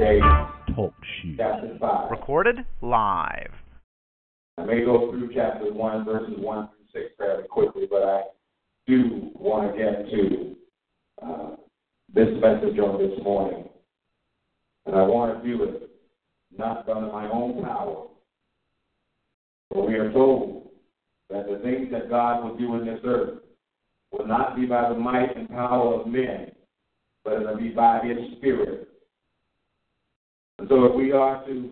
Okay, Talk shit. chapter 5. Recorded live. I may go through chapter 1, verses 1 through 6 fairly quickly, but I do want to get to uh, this message on this morning. And I want to do it not by my own power, but we are told that the things that God will do in this earth will not be by the might and power of men, but it'll be by His Spirit. And so if we are to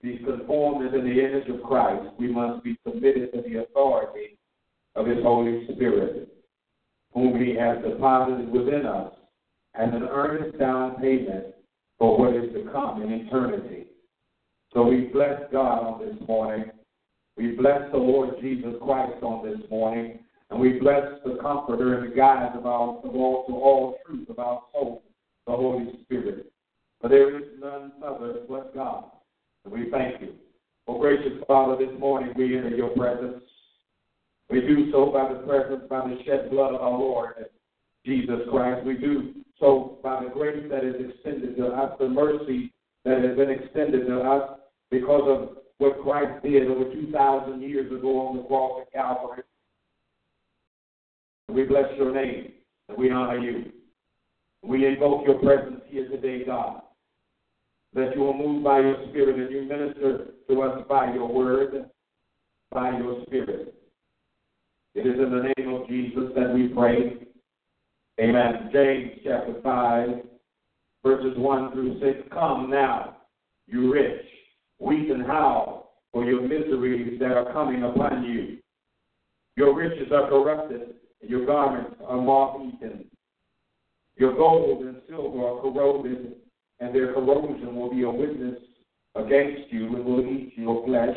be conformed into the image of Christ, we must be submitted to the authority of His Holy Spirit, whom He has deposited within us as an earnest down payment for what is to come in eternity. So we bless God on this morning. We bless the Lord Jesus Christ on this morning. And we bless the Comforter and the guide of, our, of all, to all truth of our soul, the Holy Spirit. For there is none other but God. And we thank you. Oh, gracious Father, this morning we enter your presence. We do so by the presence, by the shed blood of our Lord Jesus Christ. We do so by the grace that is extended to us, the mercy that has been extended to us because of what Christ did over 2,000 years ago on the cross at Calvary. We bless your name and we honor you. We invoke your presence here today, God that you will move by your spirit and you minister to us by your word, by your spirit. It is in the name of Jesus that we pray. Amen. James chapter 5, verses 1 through 6. Come now, you rich, weep and howl for your miseries that are coming upon you. Your riches are corrupted, and your garments are moth eaten. Your gold and silver are corroded and their corrosion will be a witness against you and will eat your flesh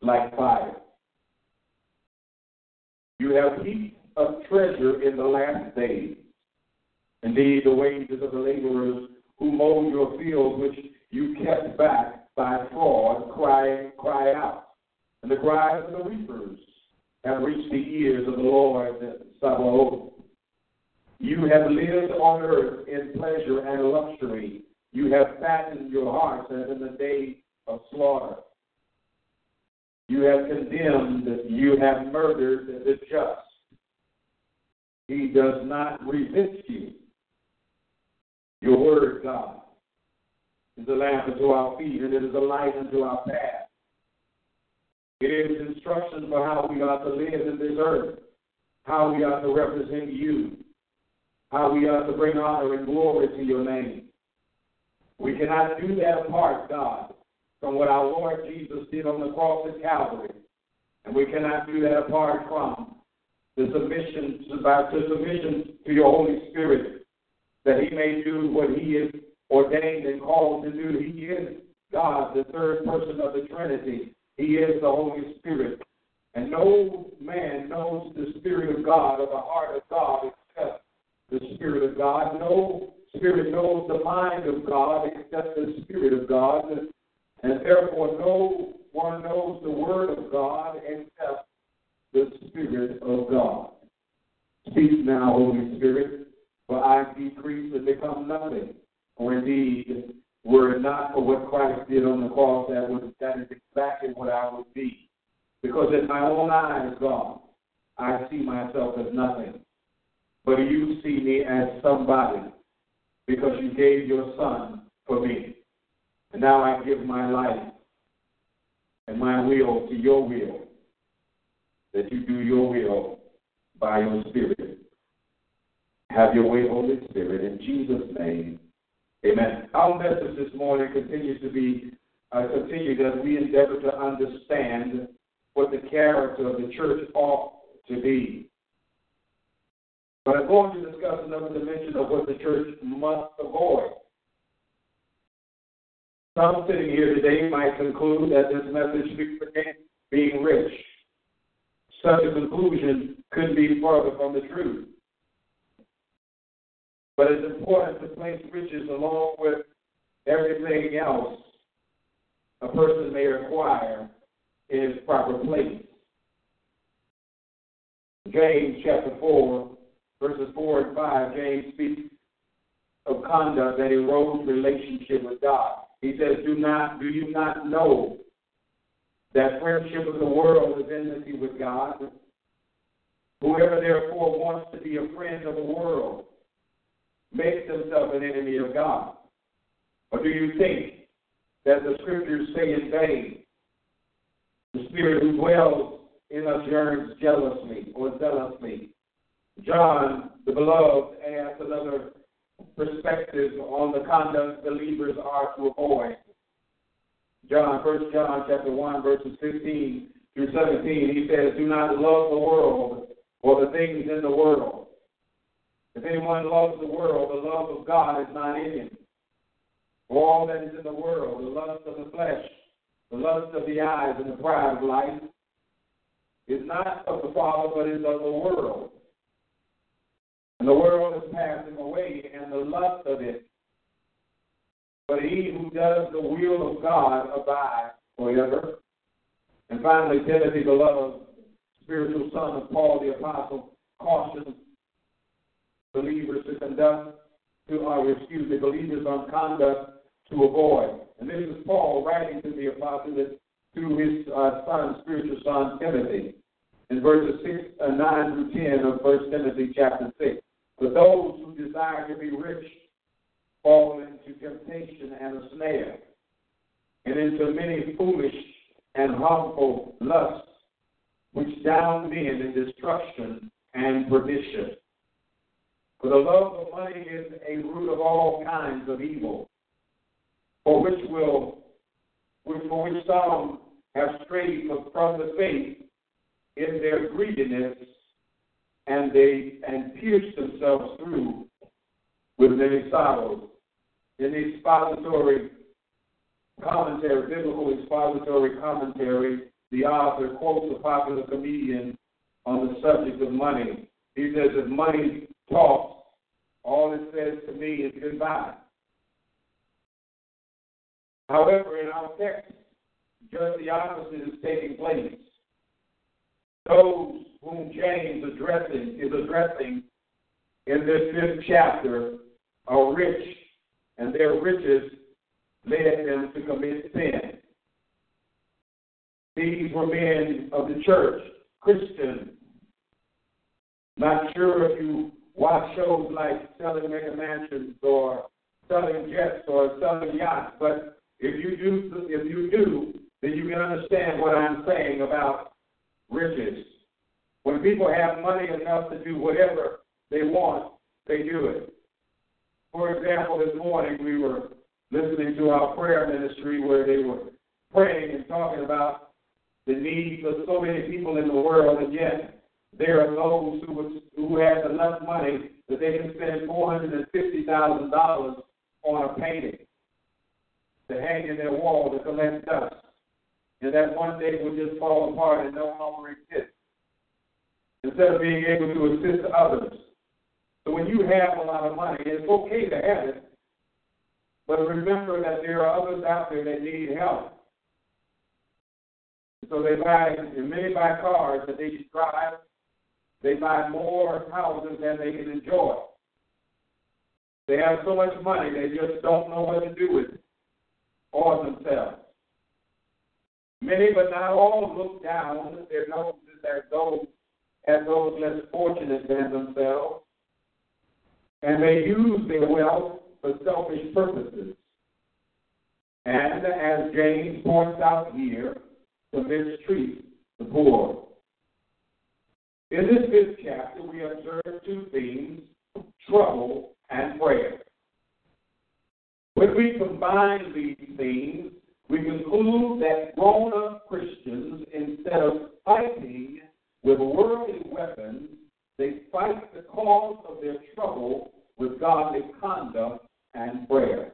like fire. You have heaped up treasure in the last days. Indeed, the wages of the laborers who mow your fields, which you kept back by fraud, cry, cry out. And the cries of the reapers have reached the ears of the Lord Sabaoth. You have lived on earth in pleasure and luxury you have fattened your hearts as in the day of slaughter. You have condemned, you have murdered the just. He does not resist you. Your word, God, is a lamp unto our feet, and it is a light unto our path. It is instructions for how we are to live in this earth, how we are to represent you, how we are to bring honor and glory to your name. We cannot do that apart, God, from what our Lord Jesus did on the cross at Calvary. And we cannot do that apart from the submission to, the submission to your Holy Spirit, that He may do what He is ordained and called to do. He is God, the third person of the Trinity. He is the Holy Spirit. And no man knows the Spirit of God or the heart of God except the Spirit of God. No Spirit knows the mind of God except the Spirit of God, and therefore no one knows the Word of God except the Spirit of God. Speak now, Holy Spirit, for I decrease and become nothing. Or indeed, were it not for what Christ did on the cross, that would that is exactly what I would be. Because in my own eyes, God, I see myself as nothing. But you see me as somebody because you gave your son for me. And now I give my life and my will to your will, that you do your will by your Spirit. Have your way, Holy Spirit, in Jesus' name. Amen. Our message this morning continues to be uh, continued as we endeavor to understand what the character of the church ought to be. But I'm going to discuss another dimension of what the church must avoid. Some sitting here today might conclude that this message begins being rich. Such a conclusion couldn't be further from the truth. But it's important to place riches along with everything else a person may acquire in its proper place. James chapter 4, verses 4 and 5, James speaks of conduct that erodes relationship with God. He says, Do not do you not know that friendship with the world is enmity with God? Whoever therefore wants to be a friend of the world makes himself an enemy of God. Or do you think that the scriptures say in vain, the spirit who dwells in us yearns jealously or zealously? John, the beloved, adds another perspective on the conduct believers are to avoid. John, First John chapter 1, verses 15 through 17, he says, Do not love the world or the things in the world. If anyone loves the world, the love of God is not in him. For all that is in the world, the lust of the flesh, the lust of the eyes, and the pride of life, is not of the Father, but is of the world. And the world is passing away, and the lust of it. But he who does the will of God abides forever. And finally, Timothy, beloved, spiritual son of Paul the Apostle, cautions believers to conduct, to, uh, excuse me, believers on conduct to avoid. And this is Paul writing to the apostle to his uh, son, spiritual son, Timothy, in verses 6, uh, 9 through 10 of 1 Timothy chapter 6. For those who desire to be rich fall into temptation and a snare, and into many foolish and harmful lusts, which down men in destruction and perdition. For the love of money is a root of all kinds of evil, for which will for which some have strayed from the faith in their greediness, and they and pierced themselves through with many sorrows. In the expository commentary, biblical expository commentary, the author quotes a popular comedian on the subject of money. He says, if money talks, all it says to me is goodbye. However, in our text, just the opposite is taking place. Those whom James addressing is addressing in this fifth chapter are rich, and their riches led them to commit sin. These were men of the church, Christian. Not sure if you watch shows like Selling Mega Mansions or Selling Jets or Selling Yachts, but if you do, if you do, then you can understand what I'm saying about riches. When people have money enough to do whatever they want, they do it. For example, this morning we were listening to our prayer ministry where they were praying and talking about the needs of so many people in the world, and yet there are those who who have enough money that they can spend four hundred and fifty thousand dollars on a painting to hang in their wall to collect dust, and that one day will just fall apart and no longer exist. Instead of being able to assist others. So when you have a lot of money, it's okay to have it, but remember that there are others out there that need help. So they buy, and many buy cars that they drive. They buy more houses than they can enjoy. They have so much money, they just don't know what to do with it or themselves. Many, but not all, look down their noses at those, at those less fortunate than themselves, and they use their wealth for selfish purposes. And as James points out here, to mistreat the poor. In this fifth chapter, we observe two themes trouble and prayer. When we combine these themes, we conclude that grown up Christians, instead of fighting with worldly weapons they fight the cause of their trouble with godly conduct and prayer.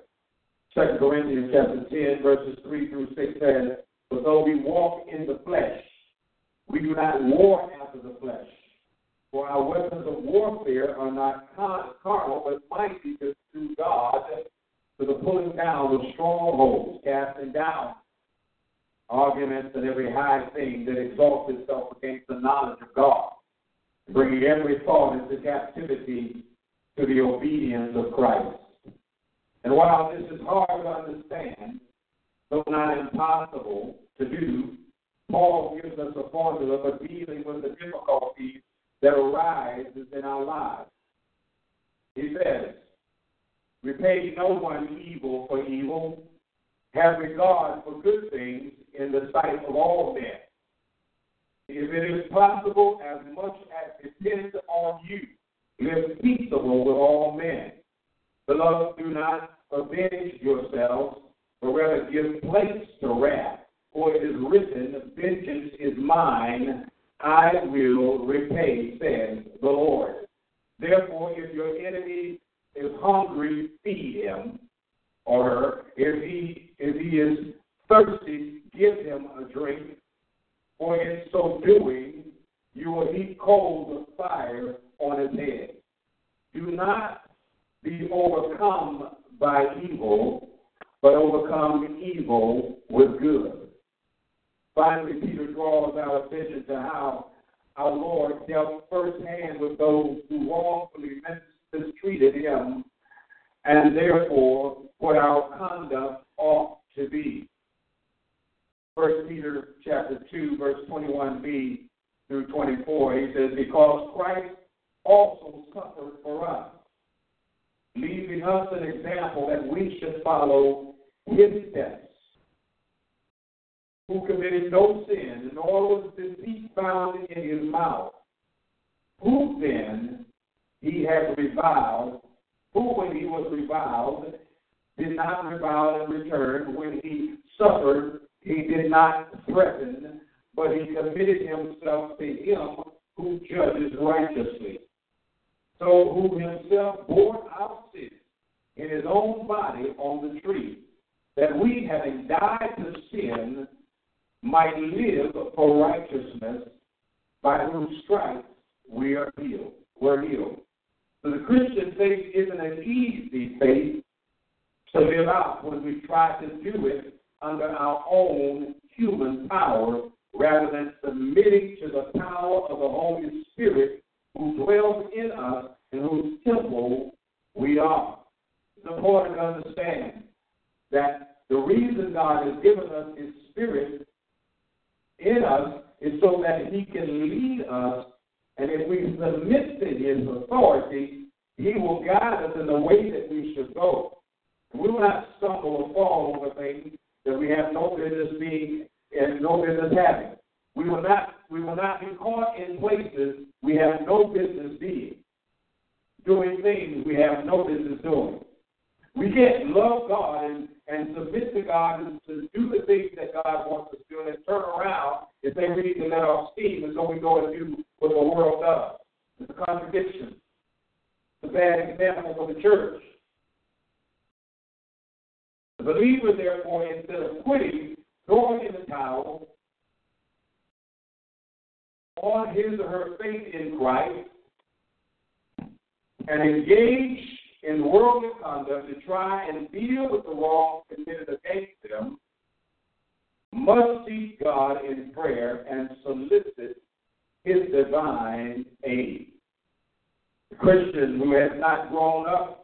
2 Corinthians chapter 10, verses 3 through 6 says, For though we walk in the flesh, we do not war after the flesh. For our weapons of warfare are not carnal, but mighty to God to the pulling down of strongholds, casting down arguments and every high thing that exalts itself against the knowledge of God, bringing every thought into captivity to the obedience of Christ. And while this is hard to understand, though not impossible to do, Paul gives us a formula for dealing with the difficulties that arise in our lives. He says, Repay no one evil for evil. Have regard for good things in the sight of all men. If it is possible, as much as depends on you, live peaceable with all men. Beloved, do not avenge yourselves, but rather give place to wrath. For it is written, Vengeance is mine, I will repay, says the Lord. Therefore, if your enemy is hungry, feed him or. If he if he is thirsty, a drink. For in so doing, you will heap coals of fire on his head. Do not be overcome by evil, but overcome evil with good. Finally, Peter draws our attention to how our Lord dealt firsthand with those who wrongfully mistreated him, and therefore what our conduct ought to be. First Peter chapter two, verse twenty-one b through twenty-four, he says, "Because Christ also suffered for us, leaving us an example that we should follow his steps." Who committed no sin, nor was deceit found in his mouth. Who then he has reviled, who when he was reviled did not revile in return. When he suffered, he did not threaten, but he committed himself to him who judges righteously. So who himself bore our sins in his own body on the tree, that we, having died to sin, might live for righteousness, by whose stripes we are healed. We're healed. So the Christian faith isn't an easy faith to live out when we try to do it under our own human power rather than submitting to the power of the Holy Spirit who dwells in us and whose temple we are. It's important to understand that the reason God has given us His Spirit in us is so that He can lead us and if we submit to his authority, he will guide us in the way that we should go. We will not stumble or fall over things that we have no business being and no business having. We will not we will not be caught in places we have no business being, doing things we have no business doing. We can't love God and, and submit to God and to do the things that God wants us to do and then turn around and say we need to let off steam and so we go and do what the world does. It's a contradiction. It's a bad example for the church. The believer, therefore, instead of quitting, throwing in the towel on his or her faith in Christ and engage in worldly conduct to try and deal with the wrong committed against them must seek God in prayer and solicit his divine aid. The Christian who has not grown up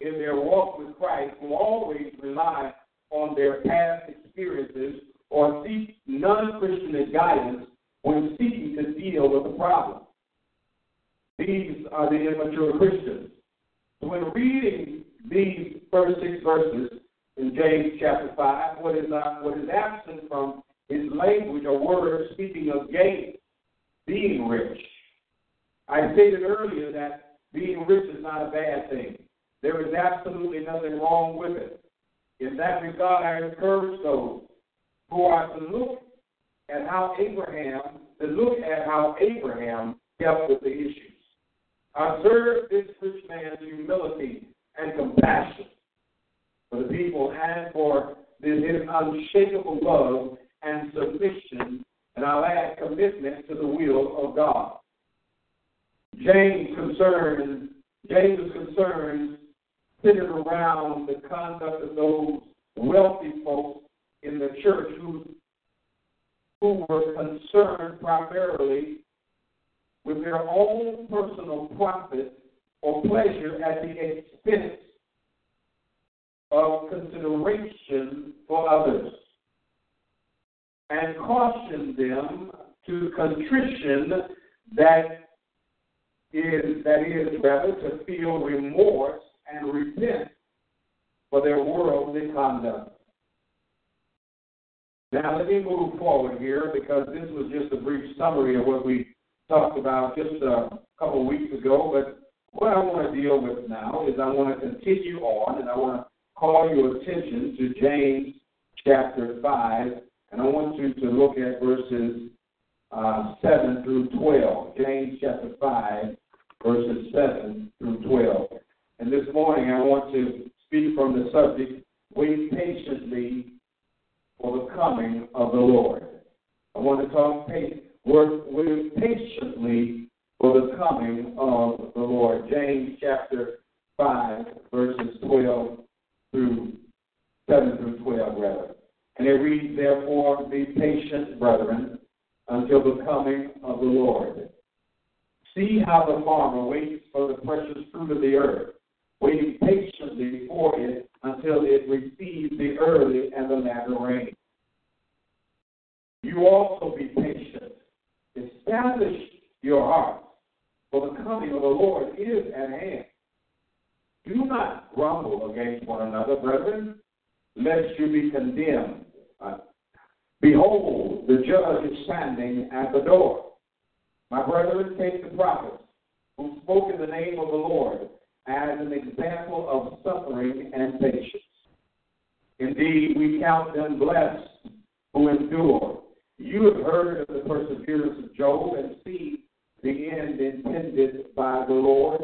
in their walk with Christ will always rely on their past experiences or seek non Christian guidance when seeking to deal with the problem. These are the immature Christians. When reading these first six verses in James chapter 5, what is, uh, what is absent from his language or words speaking of gain, being rich. I stated earlier that being rich is not a bad thing. There is absolutely nothing wrong with it. In that regard, I encourage those who are to look at how Abraham, to look at how Abraham dealt with the issues. Observe this rich man's humility and compassion for the people and for his unshakable love and submission, and I'll add commitment to the will of God. James' concerns, James' concerns centered around the conduct of those wealthy folks in the church who, who were concerned primarily with their own personal profit or pleasure at the expense of consideration for others and cautioned them to contrition that is that is rather to feel remorse and repent for their worldly conduct. Now let me move forward here because this was just a brief summary of what we talked about just a couple of weeks ago. But what I want to deal with now is I want to continue on and I want to call your attention to James chapter 5. And I want you to look at verses uh, 7 through 12. James chapter 5, verses 7 through 12. And this morning I want to speak from the subject, wait patiently for the coming of the Lord. I want to talk work wait patiently for the coming of the Lord. James chapter 5, verses 12 through 7 through 12, rather. And it reads, Therefore, be patient, brethren, until the coming of the Lord. See how the farmer waits for the precious fruit of the earth, waiting patiently for it until it receives the early and the latter rain. You also be patient. Establish your hearts, for the coming of the Lord is at hand. Do not grumble against one another, brethren, lest you be condemned. Uh, behold, the judge is standing at the door. My brethren, take the prophets who spoke in the name of the Lord as an example of suffering and patience. Indeed, we count them blessed who endure. You have heard of the perseverance of Job and see the end intended by the Lord,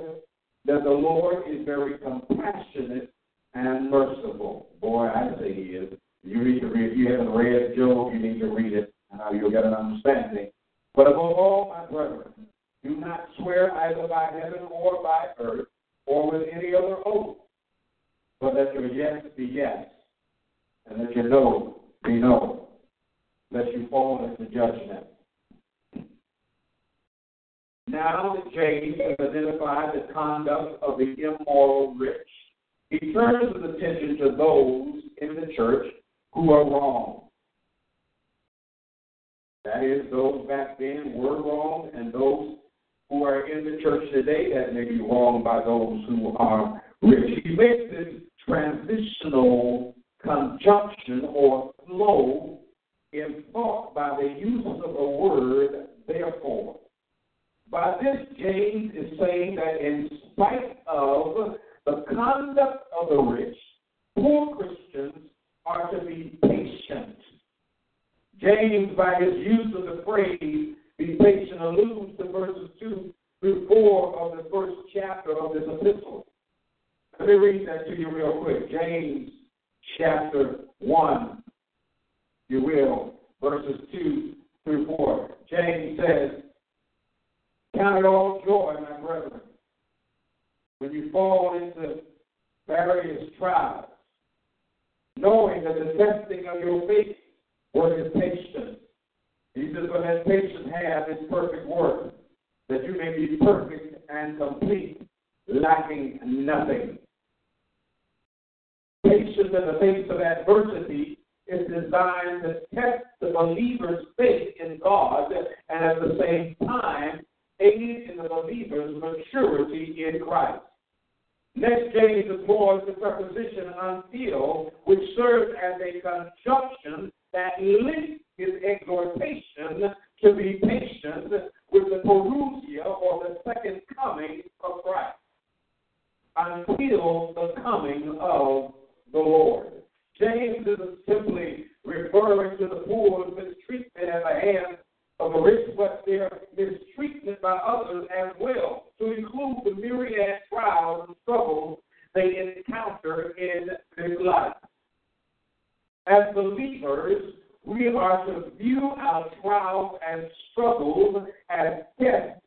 that the Lord is very compassionate and merciful. Boy, I say he is. You need to read. If you haven't read Job, you need to read it, now you'll get an understanding. But above all, my brethren, do not swear either by heaven or by earth or with any other oath, but let your yes be yes, and let your no be no, lest you fall into judgment. Now that James has identified the conduct of the immoral rich, he turns his attention to those in the church who are wrong. That is, those back then were wrong, and those who are in the church today that may be wronged by those who are rich. He makes this transitional conjunction or flow in thought by the use of a word, therefore. By this, James is saying that in spite of the conduct of the rich, poor Christians are to be patient. James, by his use of the phrase, be patient, alludes to verses 2 through 4 of the first chapter of this epistle. Let me read that to you real quick. James chapter 1, you will, verses 2 through 4. James says, Count it all joy, my brethren, when you fall into various trials, knowing that the testing of your faith worketh patience. He says, But let patience have its perfect work, that you may be perfect and complete, lacking nothing. Patience in the face of adversity is designed to test the believer's faith in God and at the same time aid in the believer's maturity in Christ. Next, James employs the preposition until, which serves as a conjunction that links his exhortation to be patient with the parousia or the second coming of Christ until the coming of the Lord. James is simply referring to the poor's mistreatment at the hands of the rich, but their mistreatment by others as well, to include the myriad trials and struggles they encounter in this life. As believers, we are to view our trials and struggles as tests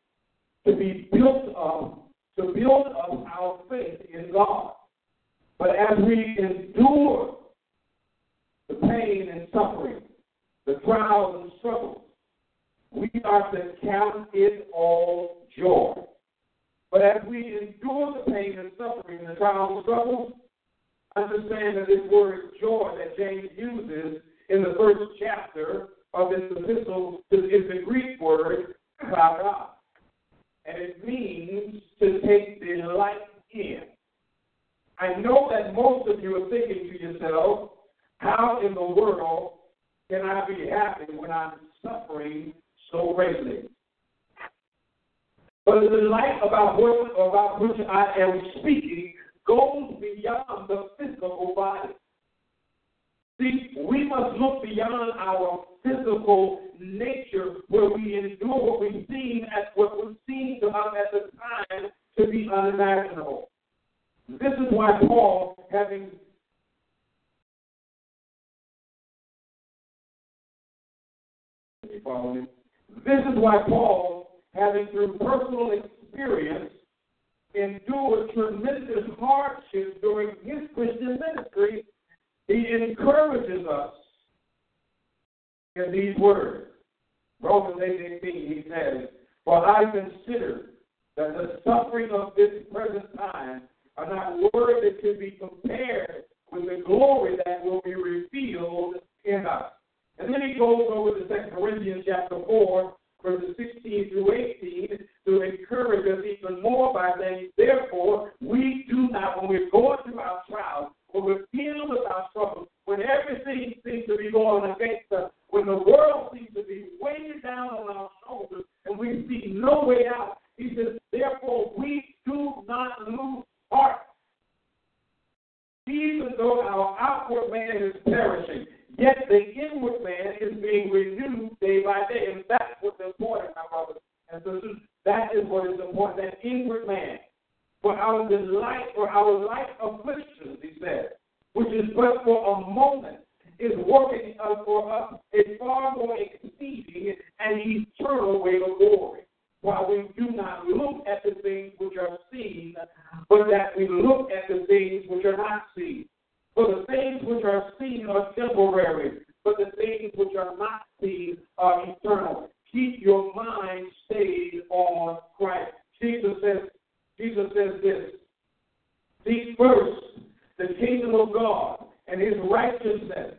to be built up, to build up our faith in God. But as we endure the pain and suffering, the trials and struggles, we are to count it all joy. But as we endure the pain and suffering the trials and struggles, understand that this word joy that James uses in the first chapter of his epistle is the Greek word para, and it means to take delight in. I know that most of you are thinking to yourself, how in the world can I be happy when I'm suffering so greatly? But the delight about what about which I am speaking goes beyond the physical body. See, we must look beyond our physical nature where we endure what we've seen at what was seen to us at the time to be unimaginable. This is why Paul, having This is why Paul, having through personal experience, endured tremendous hardships during his Christian ministry, he encourages us in these words. Romans 8 18, he says, For I consider that the suffering of this present time are not worthy to be compared with the glory that will be revealed in us. And then he goes over to 2 Corinthians chapter 4, verses 16 through 18, to encourage us even more by saying, Therefore, we do not, when we're going through our trials, when we're dealing with our struggles, when everything seems to be going against us, when the world seems to be weighing down on our shoulders, and we see no way out, he says, Therefore, we do not lose heart. Even though our outward man is perishing, yet the inward man is being renewed day by day. And that's what's important, my brothers and sisters. That is what is important, that inward man. For our delight, for our life afflictions, he said, which is but for a moment, is working for us a far more exceeding and eternal way of glory while we do not look at the things which are seen, but that we look at the things which are not seen. Which are seen are temporary, but the things which are not seen are eternal. Keep your mind stayed on Christ. Jesus says, Jesus says this. Seek first the kingdom of God and his righteousness.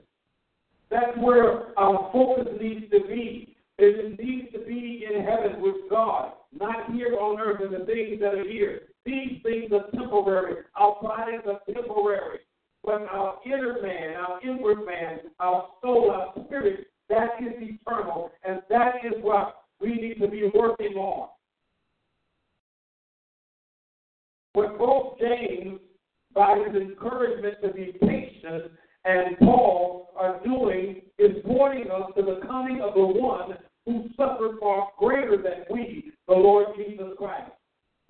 That's where our focus needs to be is it needs to be in heaven with God, not here on earth in the things that are here. These things are temporary. Our bodies are temporary. But our inner man, our inward man, our soul, our spirit, that is eternal. And that is what we need to be working on. What both James, by his encouragement to be patient, and Paul are doing is pointing us to the coming of the one who suffered far greater than we, the Lord Jesus Christ.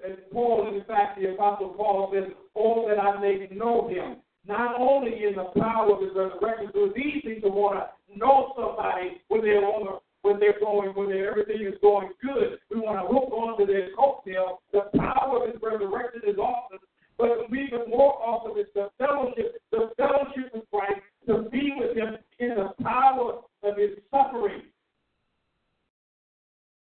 And Paul, in fact, the Apostle Paul says, Oh, that I may know him, not only in the power of his resurrection, so it's easy to want to know somebody when they're on the when they're going, when they're, everything is going good. We want to hook on to their coattail. The power of his resurrection is awesome, but even more awesome is the fellowship, the fellowship with Christ, to be with him in the power of his suffering.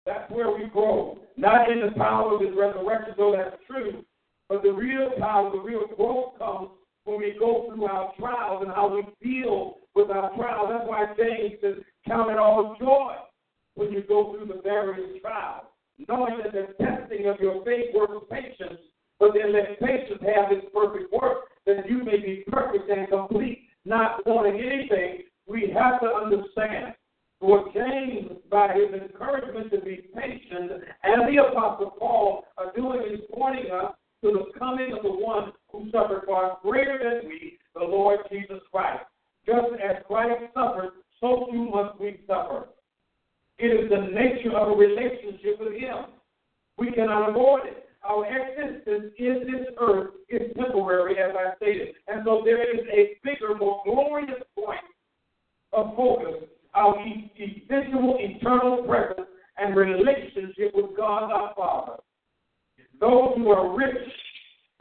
That's where we grow. Not in the power of his resurrection, though that's true. But the real power, the real growth comes when we go through our trials and how we deal with our trials. That's why James says, count it all joy when you go through the various trials. Knowing that the testing of your faith works patience, but then let patience have its perfect work, that you may be perfect and complete, not wanting anything. We have to understand for James, by his encouragement to be patient, and the Apostle Paul are doing is pointing us to the coming of the one who suffered far greater than we, the Lord Jesus Christ. Just as Christ suffered, so too must we suffer. It is the nature of a relationship with Him. We cannot avoid it. Our existence in this earth is temporary, as I stated. And so there is a bigger, more glorious point of focus, our eventual eternal presence and relationship with God our Father. Those who are rich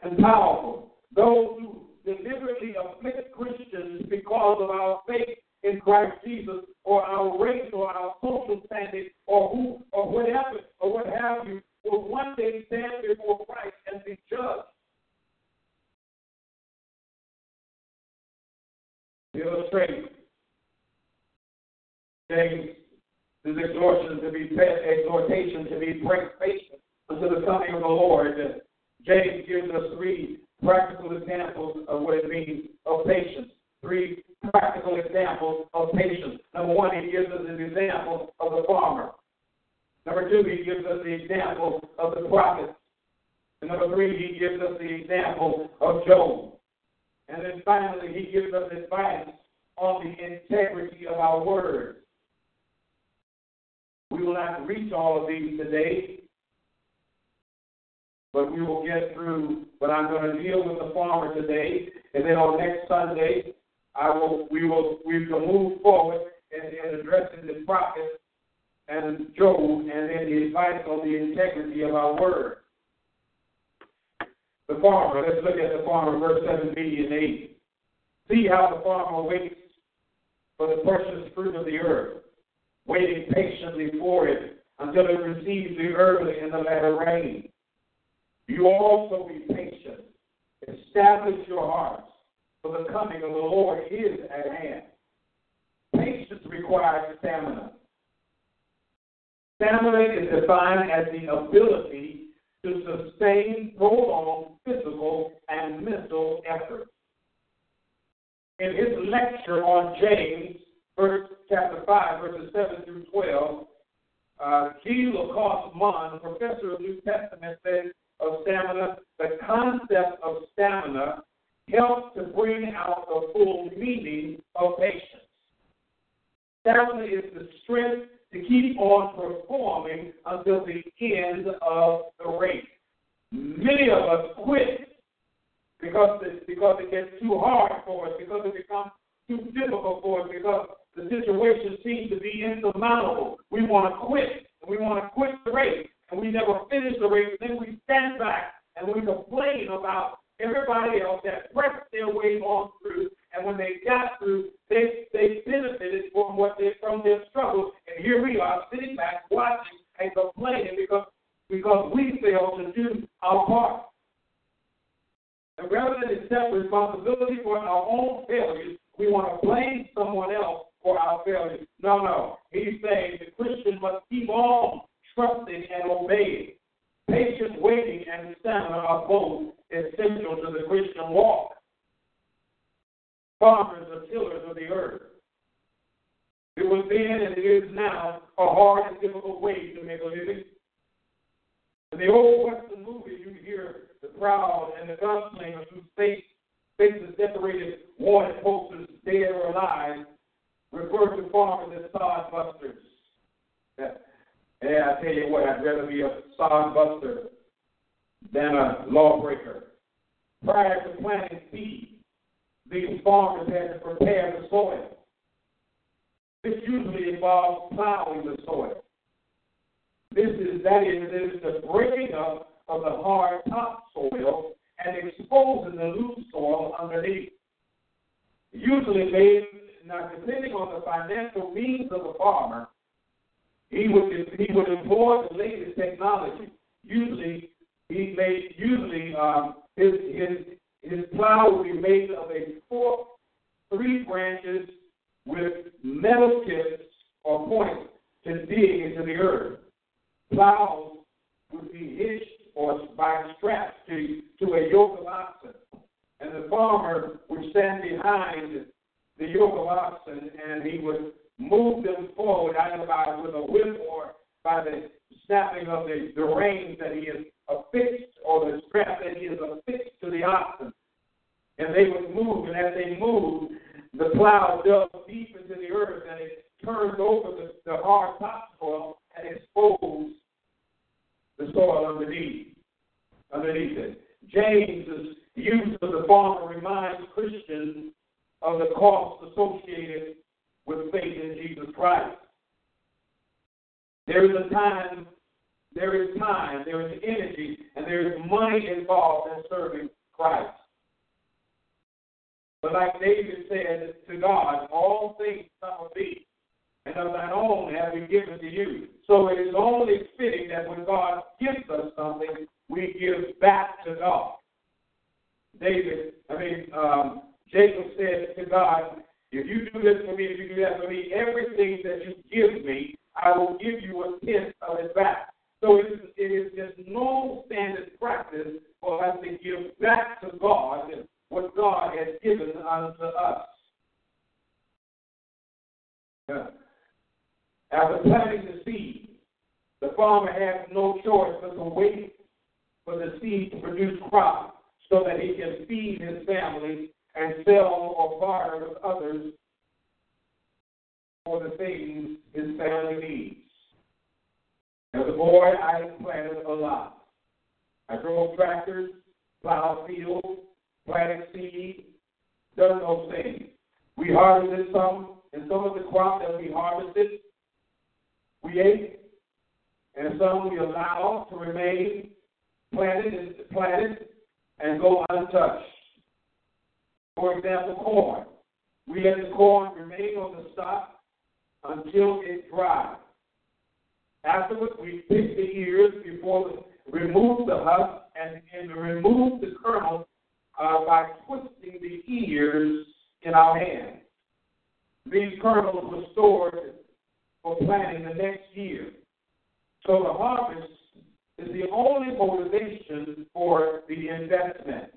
and powerful, those who deliberately afflict Christians because of our faith in Christ Jesus or our race or our social standing or who or whatever or what have you will one day stand before Christ and be judged. Illustrate James' exhortation to be exhortation to be patient until the coming of the Lord. James gives us three practical examples of what it means of patience. Three practical examples of patience. Number one, he gives us an example of the farmer. Number two, he gives us the example of the prophet. And number three, he gives us the example of Job. And then finally, he gives us advice on the integrity of our words. We will not reach all of these today, but we will get through. But I'm going to deal with the farmer today, and then on next Sunday, I will we will we will move forward in, in addressing the prophet and Job, and then the advice on the integrity of our word. The farmer, let's look at the farmer, verse 7b and 8. See how the farmer waits for the precious fruit of the earth, waiting patiently for it until it receives the early and the latter rain. You also be patient. Establish your hearts, for the coming of the Lord is at hand. Patience requires stamina. Stamina is defined as the ability to sustain prolonged physical and mental effort. In his lecture on James, verse chapter 5, verses 7 through 12, uh. Lacoste Munn, professor of New Testament, says of stamina, the concept of stamina helps to bring out the full meaning of patience. Stamina is the strength to keep on performing until the end of the race. Many of us quit because it, because it gets too hard for us, because it becomes too difficult for us, because the situation seems to be insurmountable. We want to quit, and we want to quit the race, and we never finish the race. Then we stand back and we complain about everybody else that pressed their way on through, and when they got through, they they benefited from what they from their struggle. And here we are sitting back watching and complaining because because we failed to do our part. And rather than accept responsibility for our own failures, we want to blame someone else for our failures. No, no. He's saying the Christian must keep on trusting and obeying. Patient waiting and stamina are both essential to the Christian walk. Farmers are tillers of the earth. It was then and it is now a hard and difficult way to make a living. In the old Western movies, you hear the proud and the gunslingers whose face, faces decorated wanted posters, dead or alive, refer to farmers as sod busters. Yeah, I tell you what, I'd rather be a sod buster than a lawbreaker. Prior to planting seed, these farmers had to prepare the soil. This usually involves plowing the soil. This is that is, it is the breaking up of the hard topsoil and exposing the loose soil underneath. Usually made now depending on the financial means of the farmer, he would he would employ the latest technology. Usually he made usually um, his his his plow would be made of a fork, three branches with metal tips or points to dig into the earth. Plows would be hitched or by straps to, to a yoke of oxen. And the farmer would stand behind the yoke of oxen and he would move them forward either by with a whip or by the snapping of the, the reins that he has affixed or the strap that he has affixed to the oxen. And they would move, and as they moved, the plow dug deep into the earth and it turns over the, the hard topsoil and exposes the soil underneath, underneath it. James's use of the farmer reminds Christians of the cost associated with faith in Jesus Christ. There is a time, there is time, there is energy, and there is money involved in serving Christ. But like David said to God, all things come of thee, and of thine own have we given to you. So it is only fitting that when God gives us something, we give back to God. David, I mean, um, Jacob said to God, if you do this for me, if you do that for me, everything that you give me, I will give you a tenth of it back. So it is, it is just no standard practice for us to give back to God what God has given unto us. Yeah. After planting the seed, the farmer has no choice but to wait for the seed to produce crop so that he can feed his family and sell or barter with others for the things his family needs. As a boy, I planted a lot. I drove tractors, plowed fields, planted seed, done those things. We harvested some, and some of the crop that we harvested, we ate, and some we allowed to remain planted and planted and go untouched. For example, corn. We let the corn remain on the stalk until it dries. Afterwards, we pick the ears before we remove the husk and, and remove the kernel uh, by twisting the ears in our hands. These kernels were stored for planting the next year. So the harvest is the only motivation for the investment.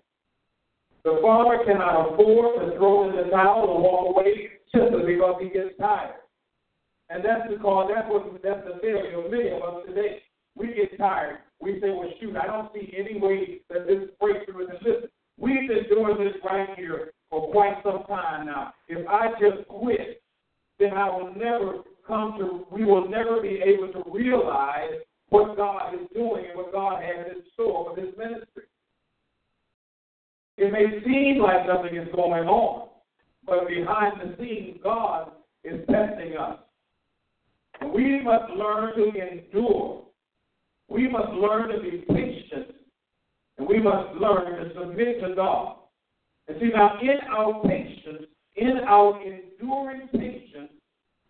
The farmer cannot afford to throw in the towel or walk away simply because he gets tired. And that's because that's what that's the failure of many of us today. We get tired. We say, well, shoot, I don't see any way that this breakthrough is. Listen, we've been doing this right here for quite some time now. If I just quit, then I will never come to, we will never be able to realize what God is doing and what God has in store for this ministry. It may seem like nothing is going on, but behind the scenes, God is testing us. We must learn to endure. We must learn to be patient. And we must learn to submit to God. And see, now, in our patience, in our enduring patience,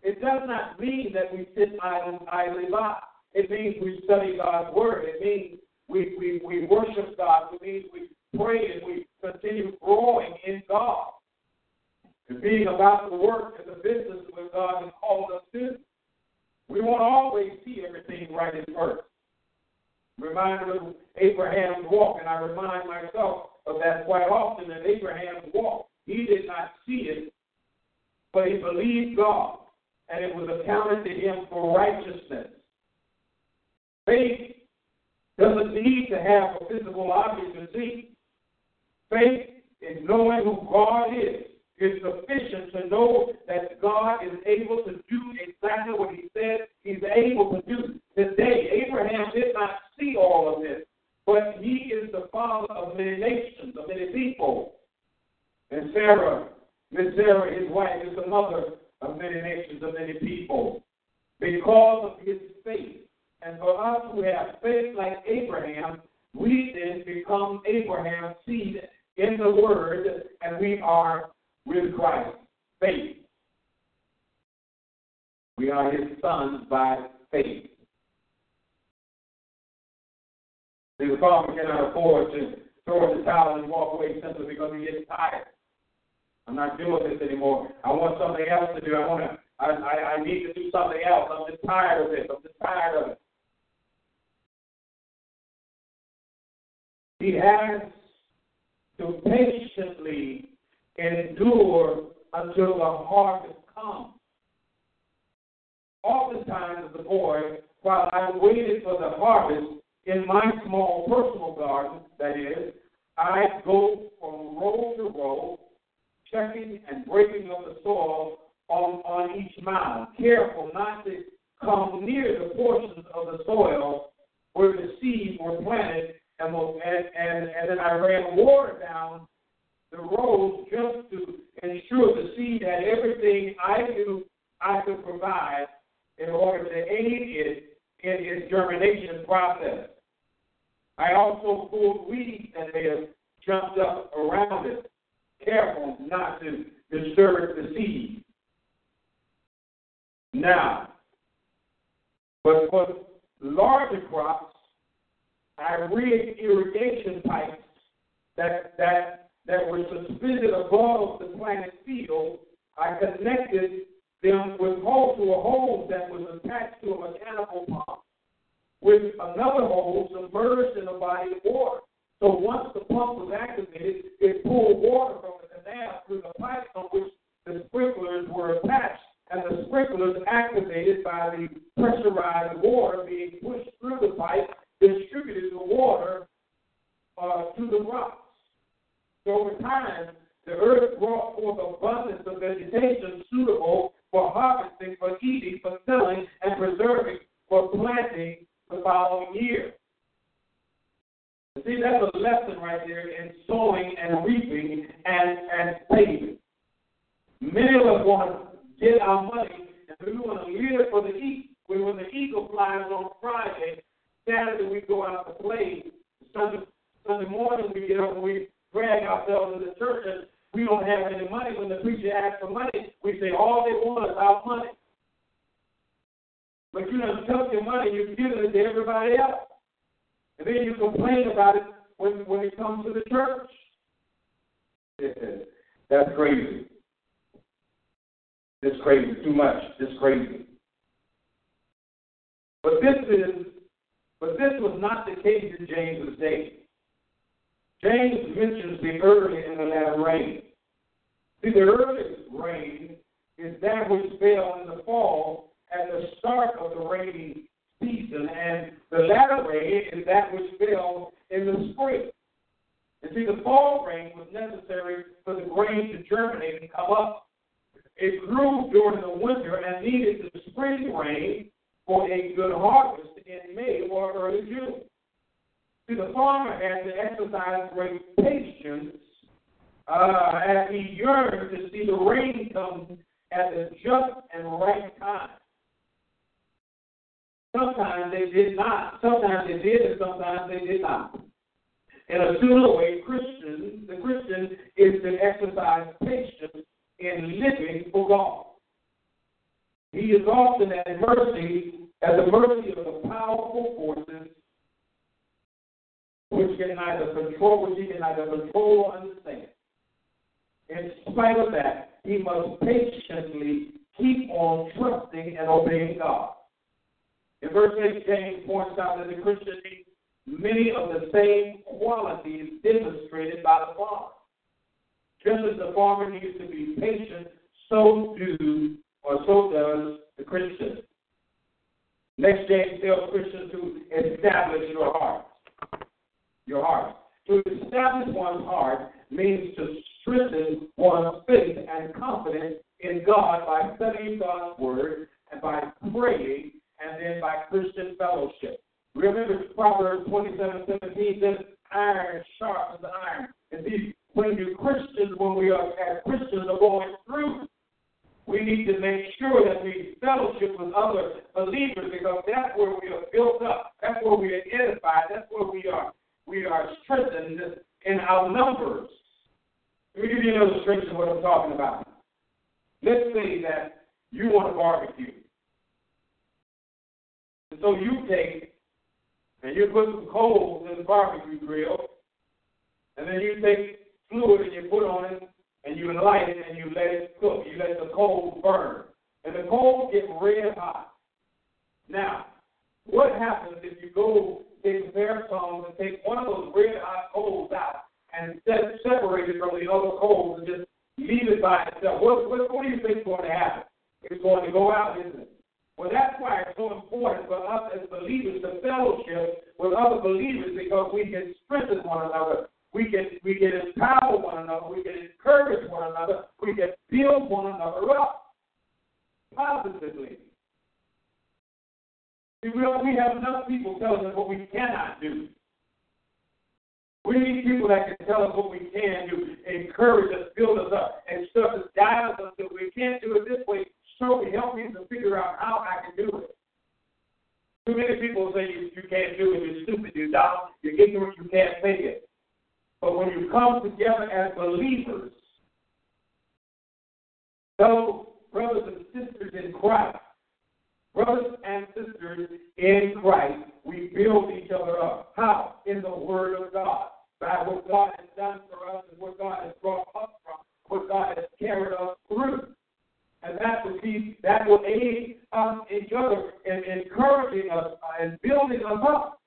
it does not mean that we sit idle, idly by. It means we study God's word. It means we, we, we worship God. It means we pray and we continue growing in God. And being about the work and the business that God has called us to. We won't always see everything right at first. Reminded of Abraham's walk, and I remind myself of that quite often that Abraham's walk. He did not see it, but he believed God, and it was accounted to him for righteousness. Faith doesn't need to have a physical object to see. Faith is knowing who God is is sufficient to know that God is able to do exactly what He said He's able to do. Today, Abraham did not see all of this, but he is the father of many nations, of many people. And Sarah, Miss Sarah, his wife, is the mother of many nations, of many people. Because of his faith. And for us who have faith like Abraham, we then become Abraham's seed in the Word, and we are with Christ. Faith. We are his sons by faith. The farmer cannot afford to throw in the towel and walk away simply because he gets tired. I'm not doing this anymore. I want something else to do. I want to. I, I, I need to do something else. I'm just tired of this. I'm just tired of it. He has to patiently endure until the harvest comes. Oftentimes, a boy, while I waited for the harvest in my small personal garden, that is, I go from row to row, checking and breaking up the soil on, on each mound, careful not to come near the portions of the soil where the seeds were planted, and, and, and, and then I ran water down the rows just to ensure the seed had everything I knew I could provide in order to aid it in its germination process. I also pulled weeds that may have jumped up around it, careful not to disturb the seed. Now, but for larger crops, I rigged irrigation pipes that that that were suspended above the planted field. I connected them with hose to a hose that was attached to a mechanical pump with another hose submerged in a body of water. So once the pump was activated, it pulled water from the canal through the pipe on which the sprinklers were attached, and the sprinklers activated by the pressurized water being pushed through the pipe distributed the water uh, to the rocks. So over time, the earth brought forth abundance of vegetation suitable for harvesting, for eating, for selling, and preserving, for planting the following year. See, that's a lesson right there in sowing and reaping and, and saving. Many of us want to get our money and we want to live for the eat. When, when the eagle flies on Friday, Saturday we go out to play. Sunday, Sunday morning we get up and we drag ourselves to the church and we don't have any money. When the preacher asks for money, we say all they want is our money. But you don't took your money, you give it to everybody else. And then you complain about it when, when it comes to the church. That's crazy. It's crazy. Too much. It's crazy. But this is but this was not the case in James's day. James mentions the early and the latter rain. See, the early rain is that which fell in the fall at the start of the rainy season, and the latter rain is that which fell in the spring. And see, the fall rain was necessary for the grain to germinate and come up. It grew during the winter and needed the spring rain for a good harvest in May or early June. See, the farmer had to exercise great patience uh, as he yearned to see the rain come at the just and right time. Sometimes they did not. Sometimes they did, and sometimes they did not. In a similar way, Christian, the Christian is to exercise patience in living for God. He is often at mercy, at the mercy of the powerful forces which can neither control, which he can neither control or understand. In spite of that, he must patiently keep on trusting and obeying God. In verse 8, James points out that the Christian needs many of the same qualities demonstrated by the farmer. Just as the farmer needs to be patient, so do or so does the Christian. Next, James tells Christians to establish your heart. Your heart. To establish one's heart means to strengthen one's faith and confidence in God by studying God's Word and by praying and then by Christian fellowship. Remember Proverbs 27 17 says, iron sharpens iron. And when you Christians, when we are as Christians are going through, we need to make sure that we fellowship with other believers because that's where we are built up. That's where we are edified. That's where we are we are strengthened in our numbers. Let me give you an illustration of what I'm talking about. Let's say that you want to barbecue. So you take and you put some coals in the barbecue grill, and then you take fluid and you put on it, and you light it and you let it cook. You let the coals burn. And the coals get red hot. Now, what happens if you go take a pair of tongs and take one of those red hot coals out and set, separate it from the other coals and just leave it by itself. What, what, what do you think is going to happen? It's going to go out, isn't it? Well, that's why it's so important for us as believers to fellowship with other believers because we can strengthen one another. We can we can empower one another. We can encourage one another. We can build one another up. positively. See, we, we have enough people telling us what we cannot do. We need people that can tell us what we can do, encourage us, build us up, and stuff us, guide us that we can't do it this way. Show me, help me to figure out how I can do it. Too many people say you, can't do it, you're stupid, you're dumb, you're ignorant, you can't make it. But when you come together as believers, fellow brothers and sisters in Christ, brothers and sisters in Christ, we build each other up. How? In the Word of God. By what God has done for us and what God has brought us from, what God has carried us through. And that will be that will aid us each other in encouraging us and building us up.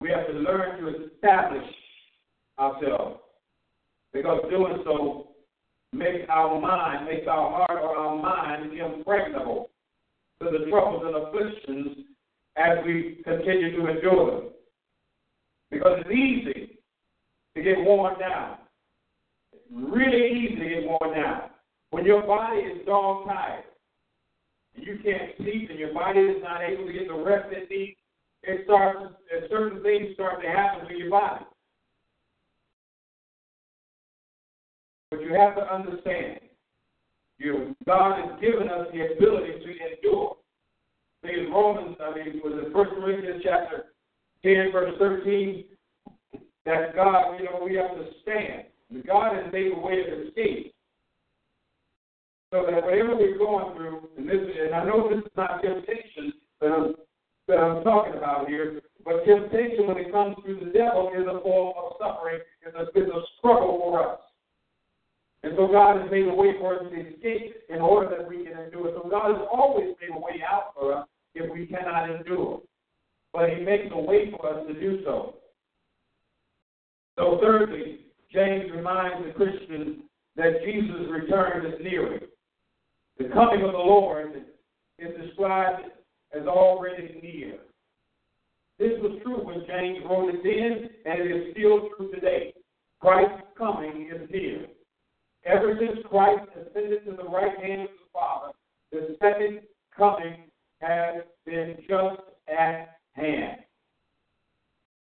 We have to learn to establish ourselves. Because doing so makes our mind, makes our heart or our mind impregnable to the troubles and afflictions as we continue to endure them. Because it's easy to get worn down. Really easy to get worn down. When your body is dog tired, and you can't sleep, and your body is not able to get the rest it needs, it starts, certain things start to happen to your body. But you have to understand, you, God has given us the ability to endure. See, in Romans, I mean, was it First Corinthians chapter 10, verse 13, that God, you know, we understand. God has made a way of escape. So that whatever we're going through, and this, and I know this is not temptation that I'm, that I'm talking about here, but temptation when it comes through the devil is a form of suffering, is a, is a struggle for us. And so God has made a way for us to escape in order that we can endure. So God has always made a way out for us if we cannot endure. But He makes a way for us to do so. So, thirdly, James reminds the Christians that Jesus' return is nearing. The coming of the Lord is described as already near. This was true when James wrote it then, and it is still true today. Christ's coming is near. Ever since Christ ascended to the right hand of the Father, the second coming has been just at hand.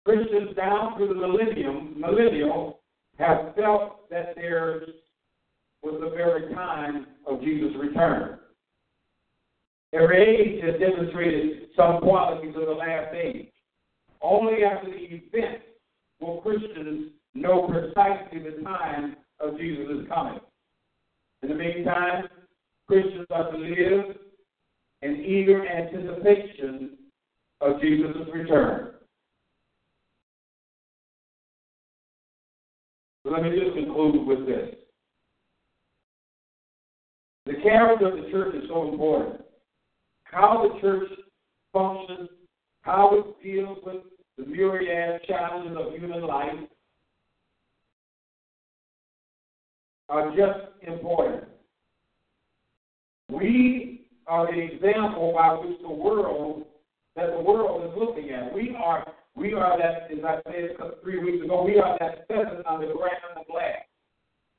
Christians down through the millennium, millennial have felt that theirs was the very time of Jesus' return. Every age has demonstrated some qualities of the last age. Only after the event will Christians know precisely the time of Jesus' coming. In the meantime, Christians are to live in eager anticipation of Jesus' return. Let me just conclude with this. The character of the church is so important. How the church functions, how it deals with the myriad challenges of human life, are just important. We are the example by which the world that the world is looking at. We are we are that as I said three weeks ago, we are that pheasant on the ground of glass.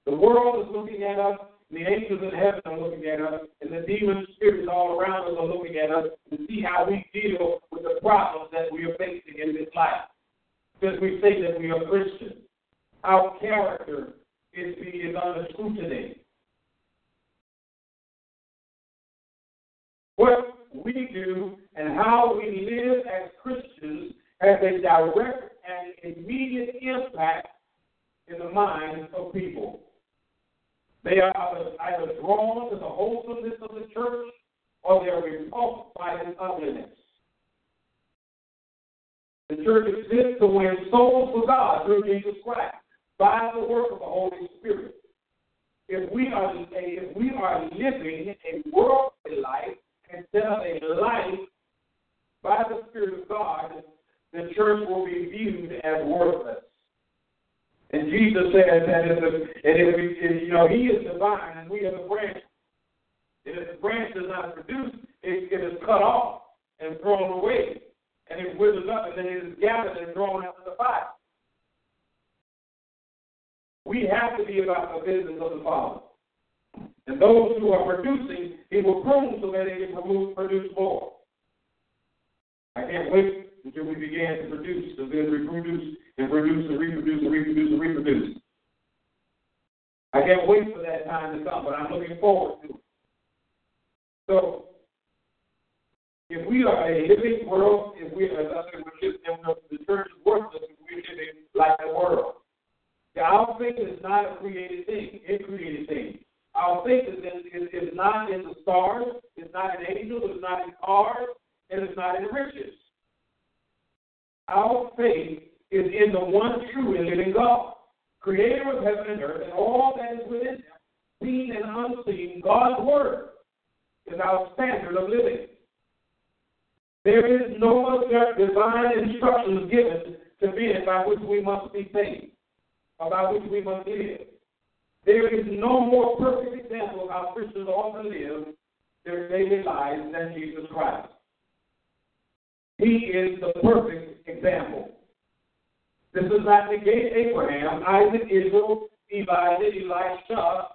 The world is looking at us, the angels in heaven are looking at us, and the demon spirits all around us are looking at us to see how we deal with the problems that we are facing in this life. Because we say that we are Christians. Our character is, is under scrutiny. What we do and how we live as Christians has a direct and immediate impact in the minds of people. They are either drawn to the wholesomeness of the church or they are repulsed by its ugliness. The church exists to win souls for God through Jesus Christ by the work of the Holy Spirit. If we are if we are living a worldly life instead of a life by the Spirit of God, the church will be viewed as worthless. And Jesus says that if, the, if, if you know He is the vine and we are the branch, and if the branch does not produce, it, it is cut off and thrown away, and it withers up, and then it is gathered and thrown out to the fire. We have to be about the business of the Father. And those who are producing, He will prune so that they can produce more. I can't wait until we begin to produce, to then reproduce and produce and reproduce and reproduce and reproduce. I can't wait for that time to come, but I'm looking forward to it. So, if we are a living world, if we are, as I said, the church is worthless if we live like the world. Our faith is not a created thing, it created thing. Our faith is, in, is, is not in the stars, it's not in angels, it's not in cars, and it's not in riches. Our faith is in the one true and living God, creator of heaven and earth, and all that is within them, seen and unseen. God's word is our standard of living. There is no other divine instructions given to men by which we must be saved, or by which we must live. There is no more perfect example of how Christians ought to live their daily lives than Jesus Christ. He is the perfect example. This does not negate Abraham, Isaac, Israel, Elijah, Elisha,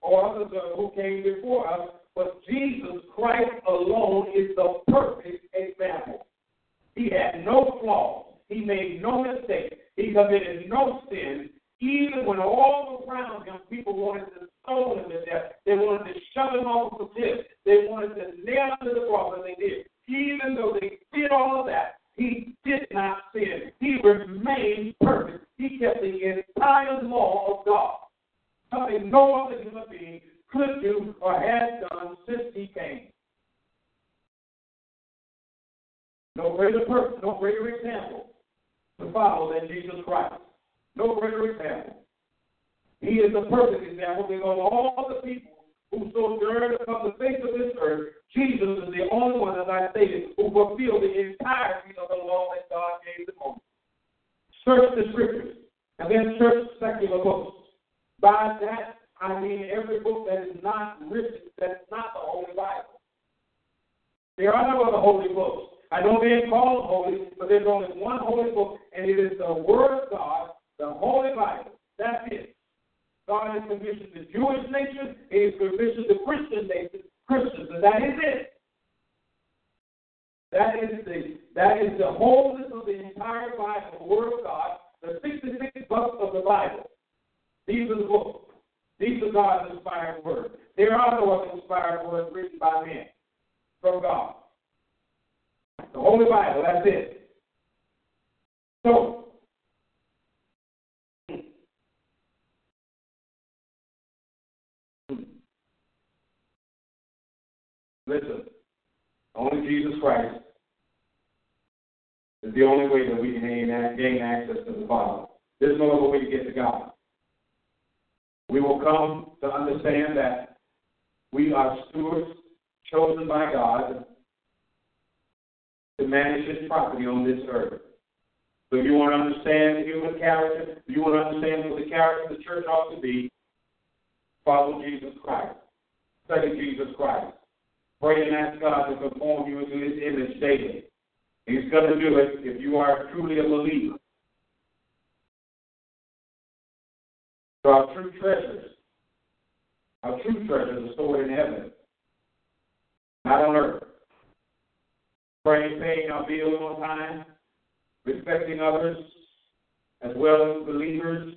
or others who came before us, but Jesus Christ alone is the perfect example. He had no flaws. He made no mistake. He committed no sin. Even when all around him people wanted to stone him to death, they wanted to shove him off the cliff, they wanted to nail him to the cross, and they did. Even though they did all of that, he did not sin. He remained perfect. He kept the entire law of God. Something no other human being could do or had done since he came. No greater person, no greater example to follow than Jesus Christ. No greater example. He is the perfect example because all the people who so sojourn upon the face of this earth, Jesus is the only one, as I stated, who fulfilled the entirety of the law that God gave to Moses. Search the scriptures and then search secular books. By that, I mean every book that is not written, that's not the Holy Bible. There are no other holy books. I know they're called holy, but there's only one holy book, and it is the Word of God, the Holy Bible. That's it. God has commissioned the Jewish nation, He has commissioned the Christian nation, Christians, and that is it. That is the that is the wholeness of the entire Bible, the Word of God, the 66 books of the Bible. These are the books. These are God's inspired words. There are no inspired words written by men from God. The Holy Bible, that's it. So, Listen, only Jesus Christ is the only way that we can gain access to the Father. There's no other way to get to God. We will come to understand that we are stewards chosen by God to manage His property on this earth. So if you want to understand human character, if you want to understand what the character of the church ought to be, follow Jesus Christ. Study Jesus Christ. Pray and ask God to conform you into His image daily. He's going to do it if you are truly a believer. So our true treasures, our true treasures are stored in heaven, not on earth. Praying, paying our bills on time, respecting others, as well as believers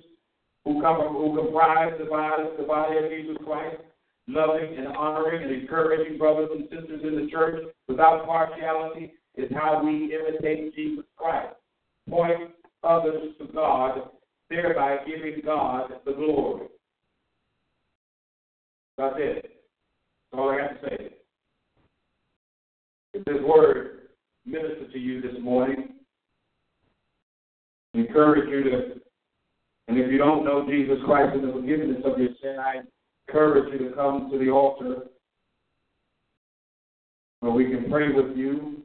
who come who comprise the body, the body of Jesus Christ, loving and honoring and encouraging brothers and sisters in the church without partiality is how we imitate Jesus Christ. Point others to God, thereby giving God the glory. That's it. That's all I have to say. If this word ministered to you this morning, encourage you to, and if you don't know Jesus Christ and the forgiveness of your sin, I encourage you to come to the altar where we can pray with you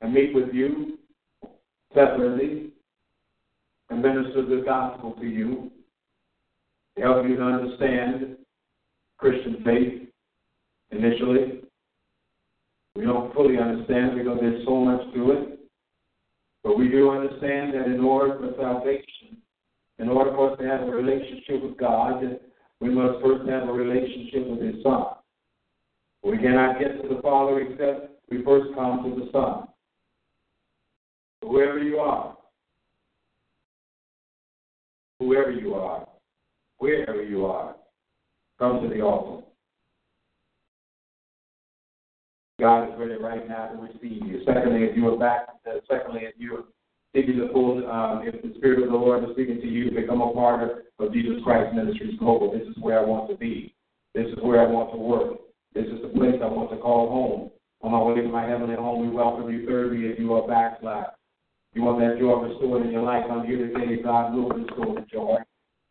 and meet with you separately and minister the gospel to you, help you to understand Christian faith initially. We don't fully understand because there's so much to it. But we do understand that in order for salvation, in order for us to have a relationship with God, we must first have a relationship with His Son. We cannot get to the Father except we first come to the Son. Whoever you are, whoever you are, wherever you are, come to the altar. God is ready right now to receive you. Secondly, if you are back, uh, secondly, if you're seeking the full, um, if the Spirit of the Lord is speaking to you become a part of Jesus Christ Ministries Global, this is where I want to be. This is where I want to work. This is the place I want to call home. On my way to my heavenly home, we welcome you. Thirdly, if you are backslide, you want that joy restored in your life. I'm here to say God will restore the joy.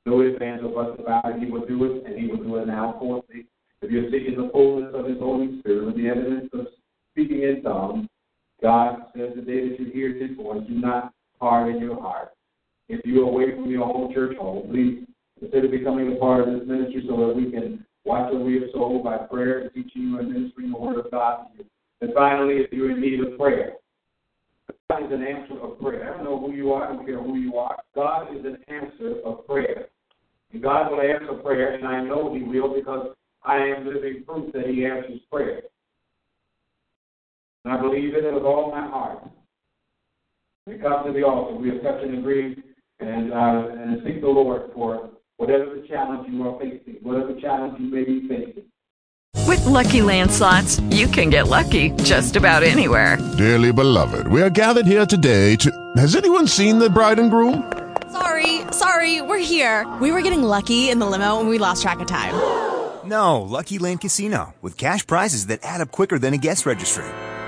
No ifs, or buts about it. He will do it, and He will do it now. Fourthly, if you're seeking the fullness of His Holy Spirit with the evidence of speaking in tongues, God says the day that you hear His voice, do not harden your heart. If you are away from your home church home, please consider becoming a part of this ministry so that we can watch over your soul by prayer teaching you and ministering the Word of God to you. And finally, if you're in need of prayer, God is an answer of prayer. I don't know who you are, I don't care who you are. God is an answer of prayer. And God will answer prayer, and I know He will because I am living proof that He answers prayer. And I believe in it with all my heart. We come to the altar. We have touched and agreed and, uh, and seek the Lord for whatever the challenge you are facing, whatever challenge you may be facing. With Lucky Land slots, you can get lucky just about anywhere. Dearly beloved, we are gathered here today to. Has anyone seen the bride and groom? Sorry, sorry, we're here. We were getting lucky in the limo and we lost track of time. No, Lucky Land Casino, with cash prizes that add up quicker than a guest registry.